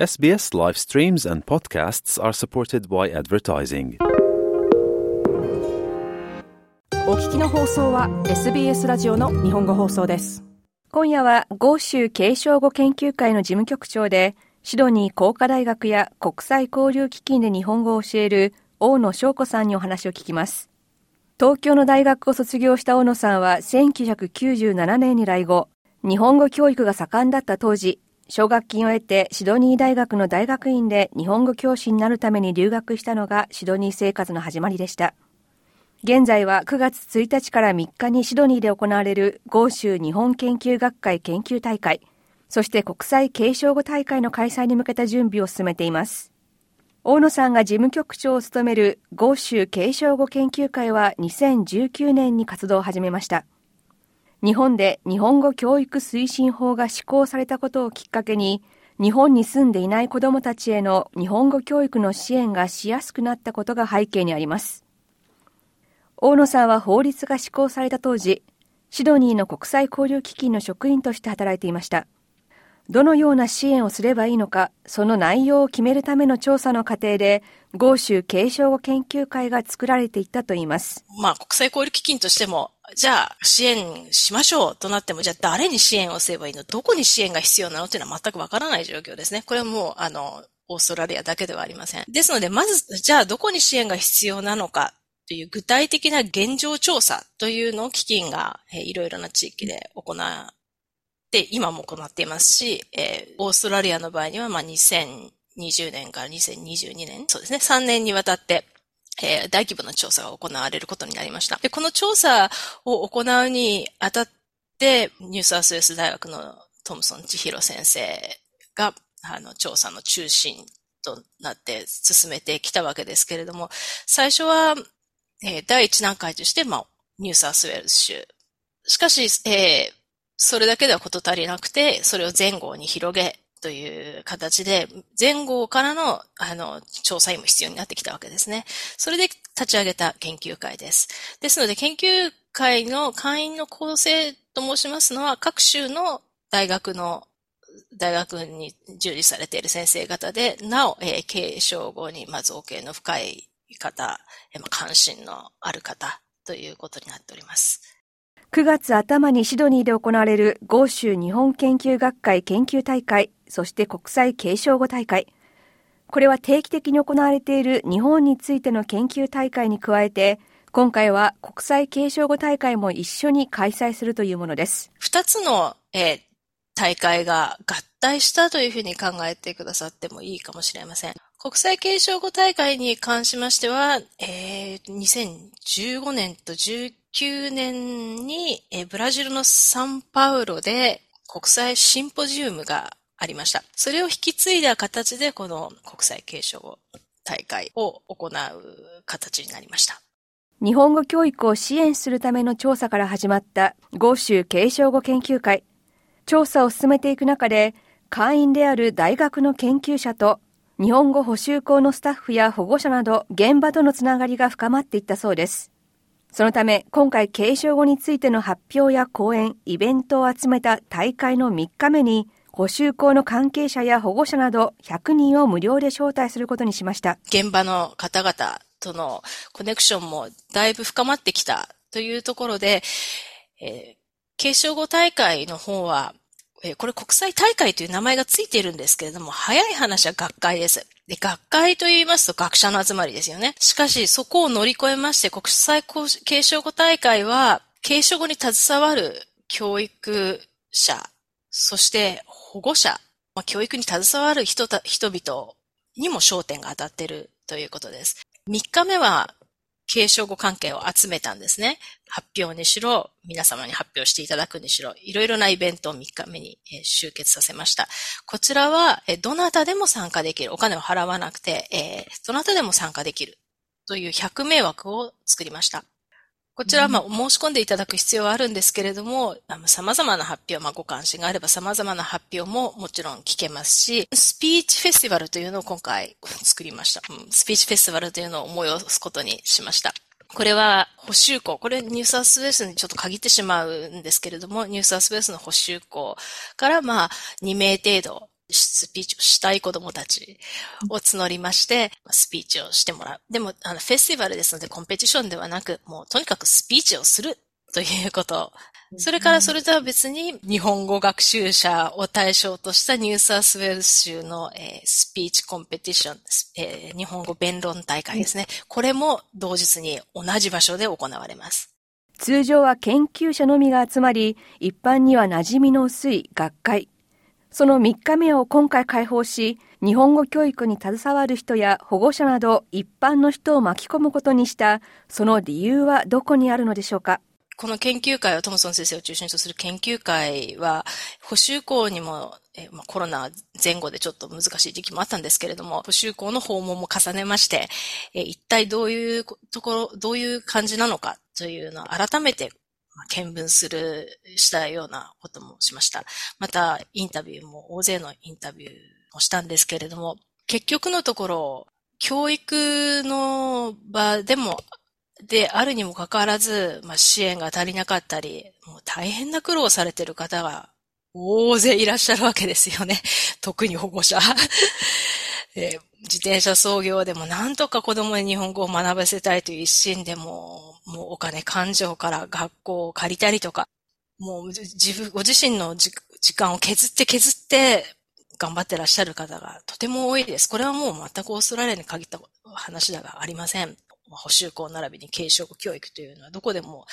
SBS live streams and podcasts are supported by advertising. お聞きの放送は SBS ラジオの日本語放送です。今夜は豪州継承語研究会の事務局長でシドニー工科大学や国際交流基金で日本語を教える大野翔子さんにお話を聞きます。東京の大学を卒業した大野さんは1997年に来後日本語教育が盛んだった当時奨学金を得てシドニー大学の大学院で日本語教師になるために留学したのがシドニー生活の始まりでした。現在は9月1日から3日にシドニーで行われる豪州日本研究学会研究大会、そして国際継承語大会の開催に向けた準備を進めています。大野さんが事務局長を務める豪州継承語研究会は2019年に活動を始めました。日本で日本語教育推進法が施行されたことをきっかけに、日本に住んでいない子どもたちへの日本語教育の支援がしやすくなったことが背景にあります。大野さんは法律が施行された当時、シドニーの国際交流基金の職員として働いていました。どのような支援をすればいいのか、その内容を決めるための調査の過程で、豪州継承語研究会が作られていったといいます。まあ、国際交流基金としても、じゃあ支援しましょうとなっても、じゃあ誰に支援をすればいいの？どこに支援が必要なのっていうのは全くわからない状況ですね。これはもう、あの、オーストラリアだけではありません。ですので、まず、じゃあどこに支援が必要なのかという具体的な現状調査というのを基金が、えー、いろいろな地域で行って今も行っていますし、えー、オーストラリアの場合には、まあ、2020年から2022年、そうですね、3年にわたって、えー、大規模な調査が行われることになりました。で、この調査を行うにあたって、ニューサースウェス大学のトムソン千尋先生が、あの、調査の中心となって進めてきたわけですけれども、最初は、えー、第一段階として、まあ、ニューサースウェルス州。しかし、えー、それだけでは事足りなくて、それを前後に広げという形で、前後からの、あの、調査員も必要になってきたわけですね。それで立ち上げた研究会です。ですので、研究会の会員の構成と申しますのは、各州の大学の、大学に従事されている先生方で、なお、えー、継承後に、ま造形の深い方、えー、関心のある方ということになっております。9月頭にシドニーで行われる豪州日本研究学会研究大会、そして国際継承語大会。これは定期的に行われている日本についての研究大会に加えて、今回は国際継承語大会も一緒に開催するというものです。二つの、えー、大会が合体したというふうに考えてくださってもいいかもしれません。国際継承語大会に関しましては、えー、2015年と19年に、ブラジルのサンパウロで国際シンポジウムがありました。それを引き継いだ形でこの国際継承大会を行う形になりました。日本語教育を支援するための調査から始まった豪州継承語研究会。調査を進めていく中で、会員である大学の研究者と日本語補習校のスタッフや保護者など現場とのつながりが深まっていったそうです。そのため、今回継承語についての発表や講演、イベントを集めた大会の3日目に、補習校の関係者や保護者など100人を無料で招待することにしました。現場の方々とのコネクションもだいぶ深まってきたというところで、えー、継承語大会の方はえこれ国際大会という名前がついているんですけれども、早い話は学会です。で、学会と言いますと学者の集まりですよね。しかし、そこを乗り越えまして、国際継承語大会は、継承語に携わる教育者、そして保護者、まあ、教育に携わる人人々にも焦点が当たっているということです。3日目は継承語関係を集めたんですね。発表にしろ、皆様に発表していただくにしろ、いろいろなイベントを3日目に集結させました。こちらは、どなたでも参加できる。お金を払わなくて、どなたでも参加できる。という100名枠を作りました。こちらはまあ申し込んでいただく必要はあるんですけれども、様々な発表、まあご関心があれば様々な発表ももちろん聞けますし、スピーチフェスティバルというのを今回作りました。うん、スピーチフェスティバルというのを催すことにしました。これは補修校、これニューサースウェースにちょっと限ってしまうんですけれども、ニューサースウェースの補修校からまあ2名程度スピーチをしたい子供たちを募りまして、スピーチをしてもらう。でも、あの、フェスティバルですのでコンペティションではなく、もうとにかくスピーチをするということそれからそれとは別に日本語学習者を対象としたニューサースウェルス州の、えー、スピーチコンペティション、えー、日本語弁論大会ですね。これも同日に同じ場所で行われます。通常は研究者のみが集まり、一般には馴染みの薄い学会。その3日目を今回開放し、日本語教育に携わる人や保護者など一般の人を巻き込むことにした、その理由はどこにあるのでしょうか？この研究会は、トムソン先生を中心とする研究会は、補修校にも、えまあ、コロナ前後でちょっと難しい時期もあったんですけれども、補修校の訪問も重ねまして、え一体どういうところ、どういう感じなのかというのを改めて見聞する、したようなこともしました。また、インタビューも、大勢のインタビューもしたんですけれども、結局のところ、教育の場でもであるにもかかわらず、まあ、支援が足りなかったり、もう大変な苦労されてる方が大勢いらっしゃるわけですよね。特に保護者。え、自転車操業でもなんとか子供に日本語を学ばせたいという一心でも、もうお金感情から学校を借りたりとか、もう自分、ご自身の時間を削って削って頑張ってらっしゃる方がとても多いです。これはもう全くオーストラリアに限った話ではありません。補修校並びに継承教育というのはどこでも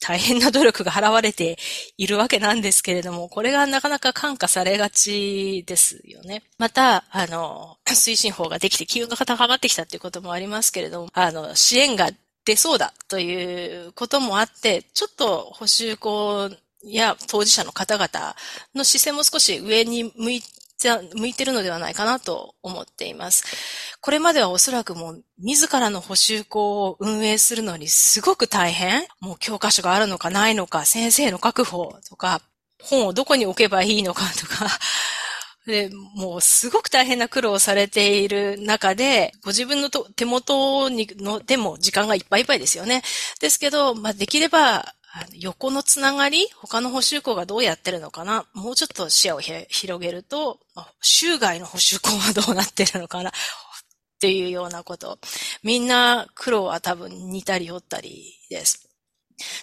大変な努力が払われているわけなんですけれども、これがなかなか感化されがちですよね。また、あの、推進法ができて気温が高まってきたということもありますけれども、あの、支援が出そうだということもあって、ちょっと補修校や当事者の方々の視線も少し上に向いじゃ向いてるのではないかなと思っています。これまではおそらくもう自らの補修校を運営するのにすごく大変もう教科書があるのかないのか、先生の確保とか、本をどこに置けばいいのかとか、で、もうすごく大変な苦労をされている中で、ご自分のと手元にのでも時間がいっぱいいっぱいですよね。ですけど、まあ、できれば、横のつながり他の補修校がどうやってるのかなもうちょっと視野を広げると、州外の補修校はどうなってるのかなっていうようなこと。みんな苦労は多分似たり寄ったりです。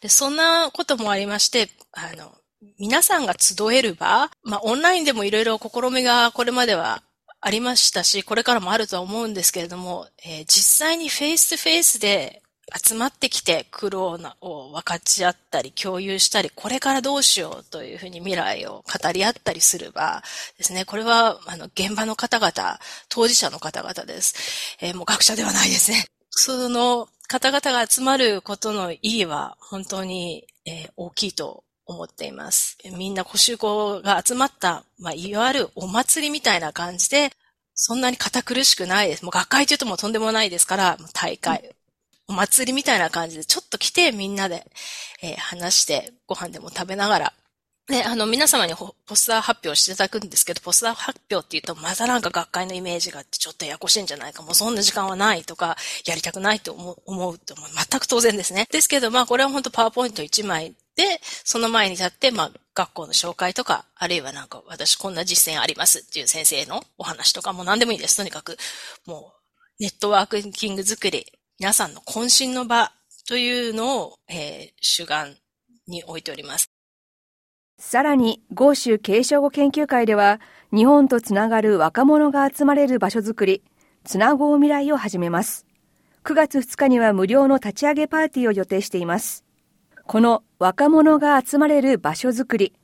で、そんなこともありまして、あの、皆さんが集える場、まあ、オンラインでもいろいろ試みがこれまではありましたし、これからもあるとは思うんですけれども、えー、実際に face to face で集まってきて苦労を分かち合ったり共有したり、これからどうしようというふうに未来を語り合ったりする場ですね。これは、あの、現場の方々、当事者の方々です。えー、もう学者ではないですね。その方々が集まることの意義は本当に、えー、大きいと思っています。みんな古集校が集まった、まあ、いわゆるお祭りみたいな感じで、そんなに堅苦しくないです。もう学会というともうとんでもないですから、大会、お祭りみたいな感じで、ちょっと来てみんなで、えー、話して、ご飯でも食べながら、で、あの、皆様にポスター発表していただくんですけど、ポスター発表って言うと、またなんか学会のイメージがあってちょっとややこしいんじゃないか、もうそんな時間はないとか、やりたくないと思う、思うと思う。全く当然ですね。ですけど、まあこれは本当パワーポイント1枚で、その前に立って、まあ学校の紹介とか、あるいはなんか私こんな実践ありますっていう先生のお話とかもう何でもいいです。とにかく、もう、ネットワークキング作り、皆さんの渾身の場というのを、えー、主眼に置いております。さらに、豪州継承語研究会では、日本とつながる若者が集まれる場所づくり、つなごう未来を始めます。9月2日には無料の立ち上げパーティーを予定しています。この若者が集まれる場所づくり、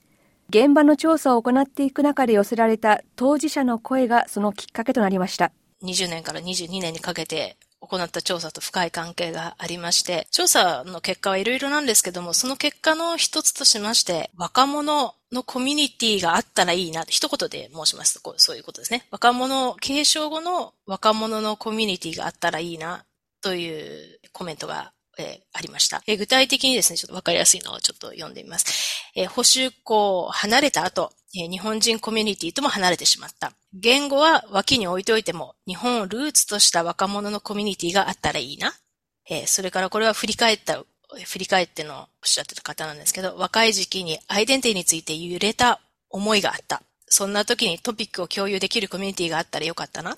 現場の調査を行っていく中で寄せられた当事者の声がそのきっかけとなりました。20年から22年にかけて行った調査と深い関係がありまして、調査の結果はいろいろなんですけども、その結果の一つとしまして、若者のコミュニティがあったらいいな、一言で申しますと、そういうことですね。若者、継承後の若者のコミュニティがあったらいいな、というコメントがえー、ありました。えー、具体的にですね、ちょっとわかりやすいのをちょっと読んでみます。えー、補修校を離れた後、え日本人コミュニティとも離れてしまった。言語は脇に置いておいても、日本をルーツとした若者のコミュニティがあったらいいな。えそれからこれは振り返った、振り返ってのおっしゃってた方なんですけど、若い時期にアイデンティティについて揺れた思いがあった。そんな時にトピックを共有できるコミュニティがあったらよかったな。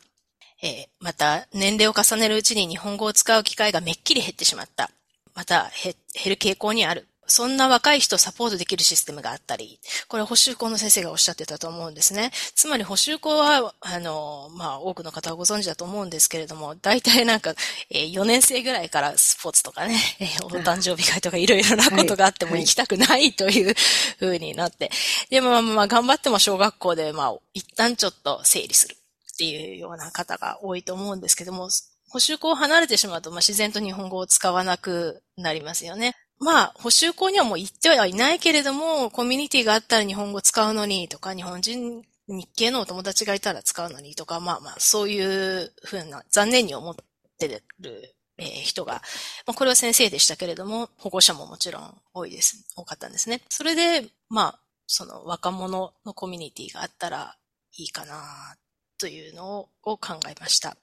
えー、また、年齢を重ねるうちに日本語を使う機会がめっきり減ってしまった。また、減る傾向にある。そんな若い人をサポートできるシステムがあったり、これ補修校の先生がおっしゃってたと思うんですね。つまり補修校は、あの、まあ、多くの方はご存知だと思うんですけれども、大体なんか、えー、4年生ぐらいからスポーツとかね、えー、お誕生日会とかいろいろなことがあっても行きたくないという風になって、でもまあ、まあ、頑張っても小学校で、まあ、一旦ちょっと整理するっていうような方が多いと思うんですけども、補修校を離れてしまうと、まあ、自然と日本語を使わなくなりますよね。まあ、補修校にはもう行ってはいないけれども、コミュニティがあったら日本語使うのにとか、日本人、日系のお友達がいたら使うのにとか、まあまあ、そういうふうな、残念に思ってる、えー、人が、まあ、これは先生でしたけれども、保護者ももちろん多いです、多かったんですね。それで、まあ、その若者のコミュニティがあったらいいかなというのを考えました。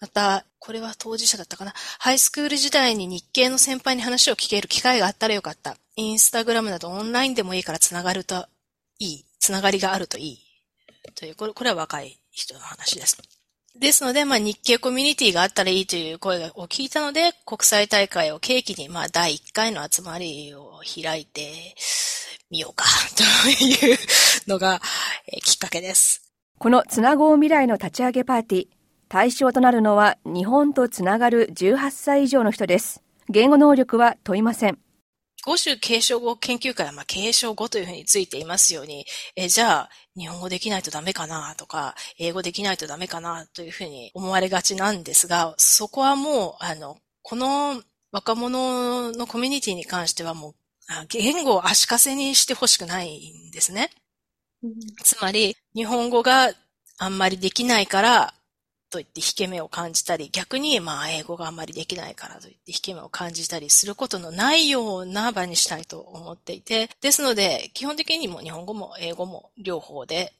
また、これは当事者だったかな。ハイスクール時代に日系の先輩に話を聞ける機会があったらよかった。インスタグラムなどオンラインでもいいから繋がるといい。繋がりがあるといい。という、これこれは若い人の話です。ですので、まあ、日系コミュニティがあったらいいという声を聞いたので、国際大会を契機に、まあ、第1回の集まりを開いてみようか、というのが、え、きっかけです。このつなごう未来の立ち上げパーティー、対象となるのは日本とつながる18歳以上の人です。言語能力は問いません。五州継承語研究会は、まあ、継承語というふうについていますように、えじゃあ、日本語できないとダメかなとか、英語できないとダメかなというふうに思われがちなんですが、そこはもう、あの、この若者のコミュニティに関してはもう、言語を足かせにしてほしくないんですね。つまり、日本語があんまりできないから、といって引け目を感じたり、逆に、まあ、英語があんまりできないからといって引け目を感じたりすることのないような場にしたいと思っていて、ですので、基本的にも日本語も英語も両方で、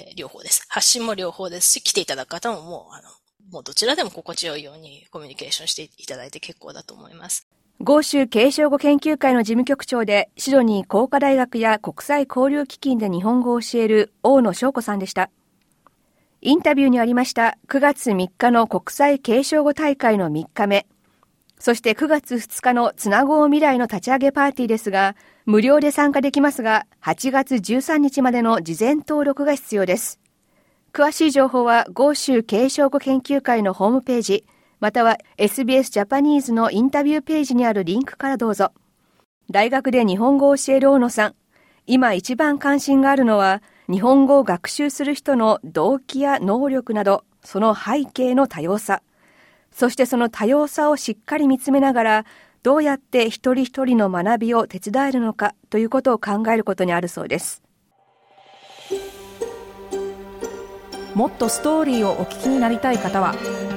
えー、両方です。発信も両方ですし、来ていただく方ももう、あの、もうどちらでも心地よいようにコミュニケーションしていただいて結構だと思います。豪州継承語研究会の事務局長で、シドニー工科大学や国際交流基金で日本語を教える大野翔子さんでした。インタビューにありました9月3日の国際継承語大会の3日目、そして9月2日のつなごう未来の立ち上げパーティーですが、無料で参加できますが、8月13日までの事前登録が必要です。詳しい情報は、豪州継承語研究会のホームページ、または SBS ジャパニーズのインタビューページにあるリンクからどうぞ。大学で日本語を教える大野さん。今一番関心があるのは、日本語を学習する人の動機や能力など、その背景の多様さ。そしてその多様さをしっかり見つめながら、どうやって一人一人の学びを手伝えるのかということを考えることにあるそうです。もっとストーリーをお聞きになりたい方は